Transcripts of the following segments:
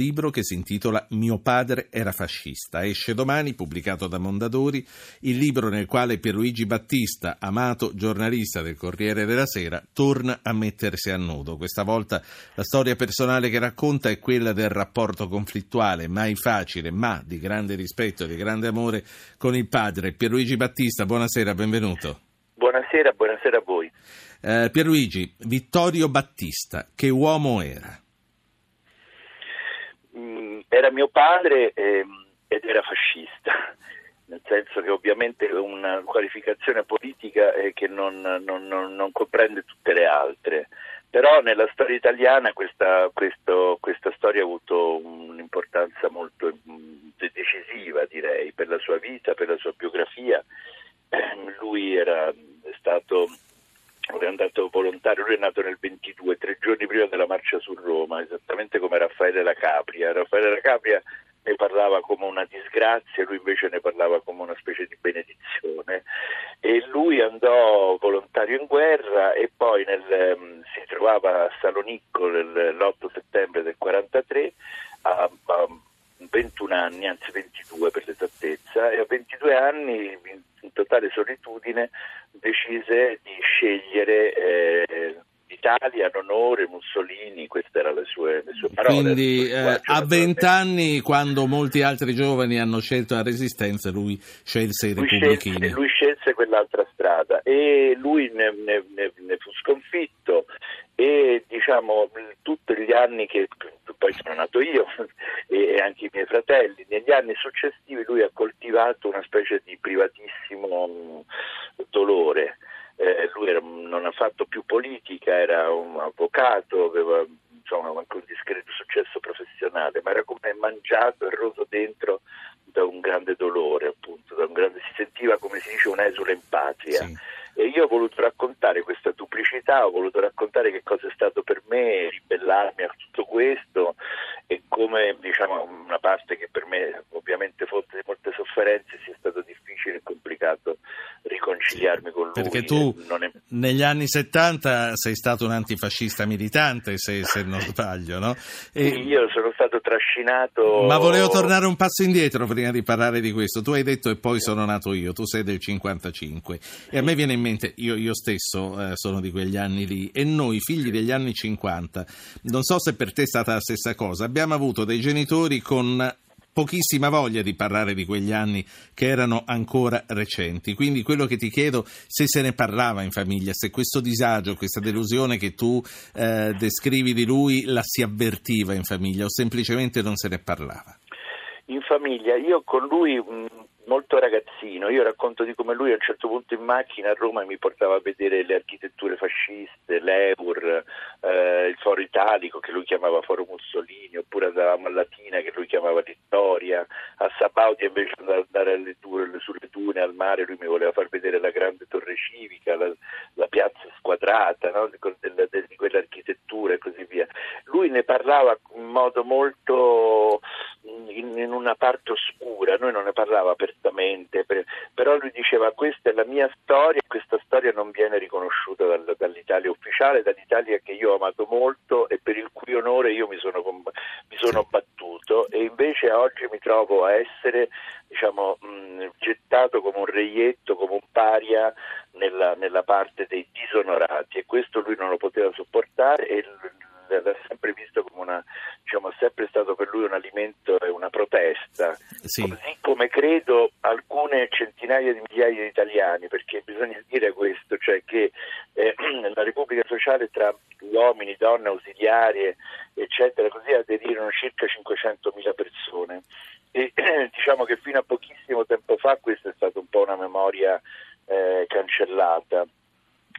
libro che si intitola Mio padre era fascista. Esce domani, pubblicato da Mondadori, il libro nel quale Pierluigi Battista, amato giornalista del Corriere della Sera, torna a mettersi a nudo. Questa volta la storia personale che racconta è quella del rapporto conflittuale, mai facile, ma di grande rispetto e di grande amore con il padre. Pierluigi Battista, buonasera, benvenuto. Buonasera, buonasera a voi. Eh, Pierluigi, Vittorio Battista, che uomo era? Era mio padre eh, ed era fascista, nel senso che ovviamente è una qualificazione politica eh, che non, non, non, non, comprende tutte le altre, però nella storia italiana questa, questo, questa storia ha avuto un'importanza molto mm, decisiva direi per la sua vita, per la sua biografia. lui era stato è andato volontario, lui è nato nel 22, tre giorni prima della marcia su Roma, esattamente come Raffaele La Capria. Raffaele La Capria ne parlava come una disgrazia, lui invece ne parlava come una specie di benedizione. E lui andò volontario in guerra e poi nel, um, si trovava a Salonicco l'8 settembre del 43 a, a 21 anni, anzi 22 per l'esattezza, e a 22 anni in totale solitudine decise di scegliere eh, l'Italia, l'onore, Mussolini, queste erano le sue, le sue parole. Quindi eh, a vent'anni, quando molti altri giovani hanno scelto la resistenza, lui scelse i repubblichini. Lui scelse, lui scelse quell'altra strada e lui ne, ne, ne, ne fu sconfitto e diciamo tutti gli anni che poi sono nato io e anche i miei fratelli, negli anni successivi lui ha coltivato una specie di privatissimo dolore. Eh, lui era, non ha fatto più politica, era un avvocato, aveva insomma, anche un discreto successo professionale, ma era come mangiato e roso dentro da un grande dolore, appunto, un grande, si sentiva come si dice un esule in patria. Sì. E io ho voluto raccontare questa duplicità, ho voluto raccontare che cosa è stato per me ribellarmi a tutto questo e come diciamo, una parte che per me ovviamente fosse di molte sofferenze sia stato difficile e complicato riconciliarmi con lui. Perché tu è... negli anni 70 sei stato un antifascista militante, se, se non sbaglio, no? E... Io sono stato trascinato... Ma volevo tornare un passo indietro prima di parlare di questo. Tu hai detto e poi sono nato io, tu sei del 55 e a me viene in mente, io, io stesso eh, sono di quegli anni lì e noi figli degli anni 50, non so se per te è stata la stessa cosa, abbiamo avuto dei genitori con pochissima voglia di parlare di quegli anni che erano ancora recenti. Quindi quello che ti chiedo, se se ne parlava in famiglia, se questo disagio, questa delusione che tu eh, descrivi di lui la si avvertiva in famiglia o semplicemente non se ne parlava? In famiglia, io con lui mh, molto ragazzino, io racconto di come lui a un certo punto in macchina a Roma mi portava a vedere le architetture fasciste, l'Eur, Foro Italico che lui chiamava Foro Mussolini, oppure andavamo a Latina che lui chiamava Vittoria, a Sabaudia invece andare, andare alle, sulle dune al mare lui mi voleva far vedere la grande torre civica, la, la piazza squadrata no? di, di, di quell'architettura e così via. Lui ne parlava in modo molto in, in, una parte oscura, noi non ne parlava apertamente, per, però lui diceva questa è la mia storia questa storia non viene riconosciuta dal, dall'Italia ufficiale, dall'Italia che io ho amato molto e per il cui onore io mi sono, mi sono battuto e invece oggi mi trovo a essere diciamo, mh, gettato come un reietto, come un paria nella, nella parte dei disonorati e questo lui non lo poteva sopportare e l'ha sempre visto come una, diciamo, sempre stato per lui un alimento e una protesta, sì. così come credo alcune centinaia di migliaia di italiani, perché bisogna dire questo, cioè che eh, la Repubblica Sociale tra uomini, donne, ausiliarie, eccetera, così aderirono circa 500.000 persone. E diciamo che fino a pochissimo tempo fa questa è stata un po' una memoria eh, cancellata.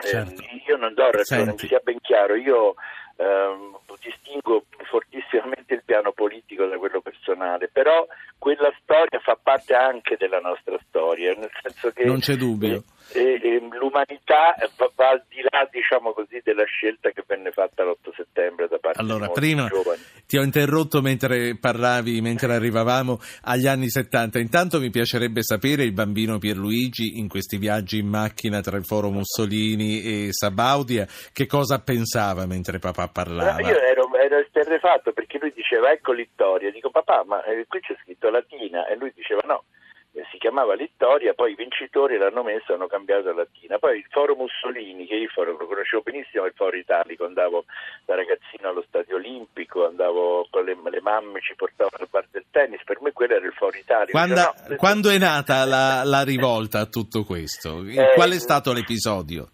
Certo. Eh, io non do ragione, sia ben chiaro, io ehm, distingo fortissimamente il piano politico da quello personale, però quella storia fa parte anche della nostra storia, nel senso che non c'è dubbio. Eh, eh, l'umanità va, va, al di là, diciamo così, della scelta che venne fatta l'8 settembre da parte allora, di prima giovani. Ti ho interrotto mentre parlavi, mentre arrivavamo agli anni 70. Intanto mi piacerebbe sapere il bambino Pierluigi in questi viaggi in macchina tra il Foro Mussolini e Sabaudia, che cosa pensava mentre papà parlava? Io ero, ero esterrefatto perché lui diceva ecco Littoria, dico papà ma eh, qui c'è scritto Latina e lui diceva no, eh, si chiamava Littoria, poi i vincitori l'hanno messo, hanno cambiato a Latina. Poi il Foro Mussolini, che io foro, lo conoscevo benissimo, il Foro Italico, andavo da ragazzino allo Stadio Olimpico, andavo con le, le mamme, ci portavano al bar del tennis, per me quello era il Foro Italico. Quando, cioè, no, quando è nata la, la, rivolta a tutto questo? Eh, Qual è stato l'episodio?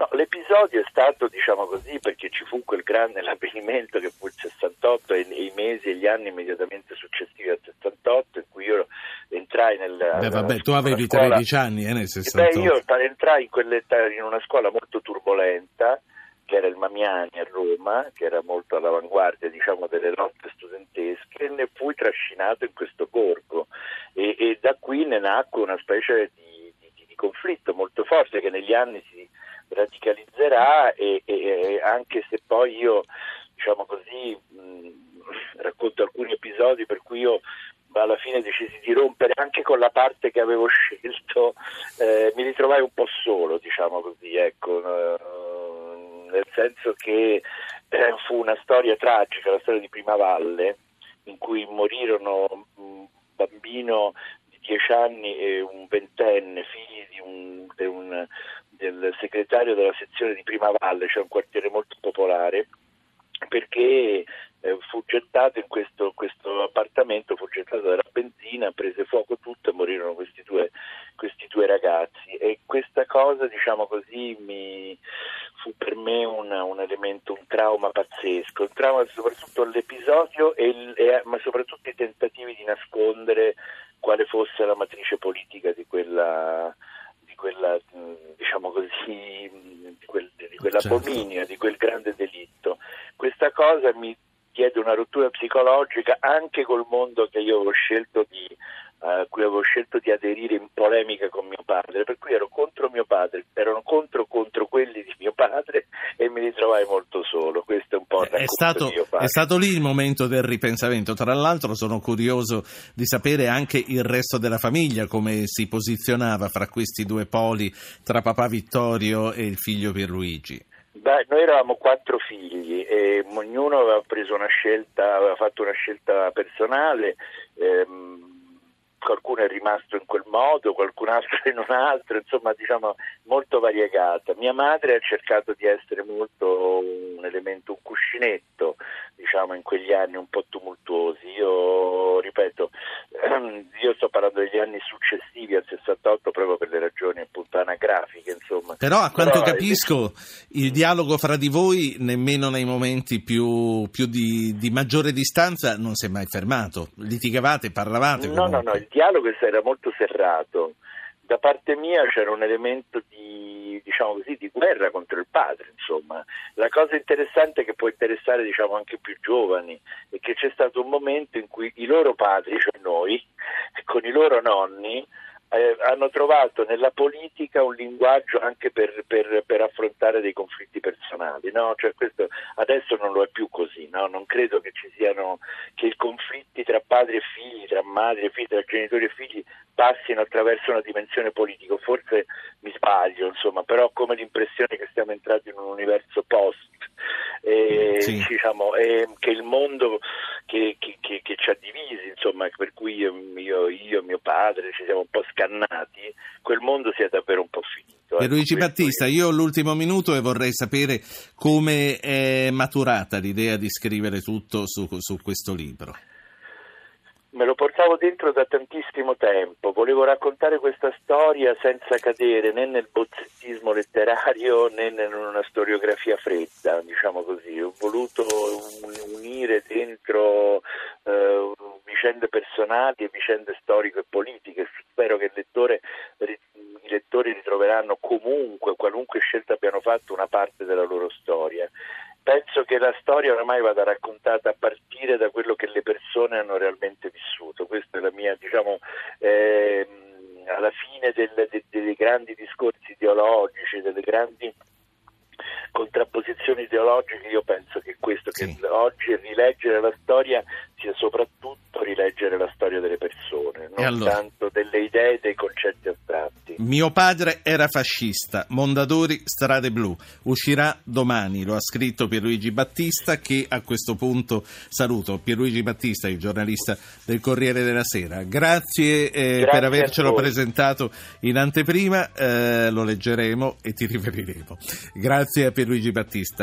No, l'episodio è stato, diciamo così, perché ci fu quel grande avvenimento che fu il 68 e, i mesi e gli anni immediatamente successivi al 68 in cui io entrai nel... Beh, vabbè, tu avevi scuola... 13 anni eh, nel 68. Beh, io entrai in, in una scuola molto turbolenta che era il Mamiani a Roma, che era molto all'avanguardia diciamo, delle lotte studentesche, e ne fui trascinato in questo corpo e, e da qui ne nacque una specie di, di, di conflitto molto forte che negli anni si radicalizzerà e, e, anche se poi io, diciamo così, mh, racconto alcuni episodi per cui io alla fine decisi di rompere anche con la parte che avevo scelto, eh, mi ritrovai un po' solo, diciamo così, ecco, nel senso che eh, fu una storia tragica, la storia di Prima Valle, in cui morirono un bambino di 10 anni e un ventenne, figli di un, di un del segretario della sezione di Prima Valle, cioè un quartiere molto popolare, perché eh, fu gettato in questo, questo, appartamento, fu gettato della benzina, prese fuoco tutto e morirono questi due, questi due ragazzi. E questa cosa, diciamo così, mi, fu per me un, un, elemento, un trauma pazzesco, un trauma soprattutto l'episodio, e, e, ma soprattutto i tentativi di nascondere quale fosse la matrice politica di quella quella, diciamo così, di, quel, di quell'abominio, certo. di quel grande delitto. Questa cosa mi diede una rottura psicologica anche col mondo che io avevo scelto di, a cui avevo scelto di aderire in polemica con mio padre, per cui ero contro mio padre, erano contro contro quelli di mio padre e mi ritrovai molto solo. Questo è un po' il è stato, è stato lì il momento del ripensamento. Tra l'altro sono curioso di sapere anche il resto della famiglia come si posizionava fra questi due poli, tra papà Vittorio e il figlio Pierluigi. Beh, noi eravamo quattro figli e ognuno aveva preso una scelta, aveva fatto una scelta personale. Ehm, qualcuno è rimasto in quel modo, qualcun altro in un altro, insomma diciamo molto variegata. Mia madre ha cercato di essere molto un elemento, un cuscinetto, diciamo in quegli anni un po' tumultuosi. Io ripeto, io sto parlando degli anni successivi al 68 proprio per le ragioni appunto anagrafiche, insomma. Però a quanto Però, capisco eh, il dialogo fra di voi nemmeno nei momenti più, più di, di, maggiore distanza non si è mai fermato. Litigavate, parlavate? No, comunque. no, no, il dialogo era molto serrato. Da parte mia c'era un elemento di, diciamo così, di guerra contro il padre, insomma. La cosa interessante che può interessare diciamo, anche più giovani è che c'è stato un momento in cui i loro padri, cioè noi, con i loro nonni, eh, hanno trovato nella politica un linguaggio anche per, per, per affrontare dei conflitti personali. No? Cioè questo, adesso non lo è più così, no? non credo che ci siano che i conflitti tra padri e figli, tra madri e figli, tra genitori e figli passino attraverso una dimensione politica. Forse mi sbaglio, insomma, però ho come l'impressione che stiamo entrando in un universo post. Eh, sì. diciamo, eh, che il mondo che, che, che, che, ci ha divisi, insomma, per cui io, io, io e mio padre ci siamo un po' scannati, quel mondo sia davvero un po' finito. Ecco, Luigi Battista, io ho l'ultimo minuto e vorrei sapere come è maturata l'idea di scrivere tutto su, su questo libro. Me lo portavo dentro da tantissimo tempo, volevo raccontare questa storia senza cadere né nel bozzettismo letterario né in una storiografia fredda, diciamo così. Ho voluto unire dentro eh, vicende personali e vicende storiche e politiche. Spero che lettore, i lettori ritroveranno comunque, qualunque scelta abbiano fatto, una parte della loro storia penso che la storia oramai vada raccontata a partire da quello che le persone hanno realmente vissuto. Questa è la mia, diciamo, eh, alla fine del, de, dei grandi discorsi ideologici, delle grandi contrapposizioni ideologiche, io penso che questo, sì. che oggi rileggere la storia sia soprattutto rileggere la storia delle persone, non allora? tanto delle idee e dei concetti astratti. Mio padre era fascista, Mondadori, Strade Blu. Uscirà domani, lo ha scritto Pierluigi Battista che a questo punto saluto. Pierluigi Battista, il giornalista del Corriere della Sera. Grazie, eh, Grazie per avercelo presentato in anteprima, eh, lo leggeremo e ti riferiremo. Grazie a Pierluigi Battista.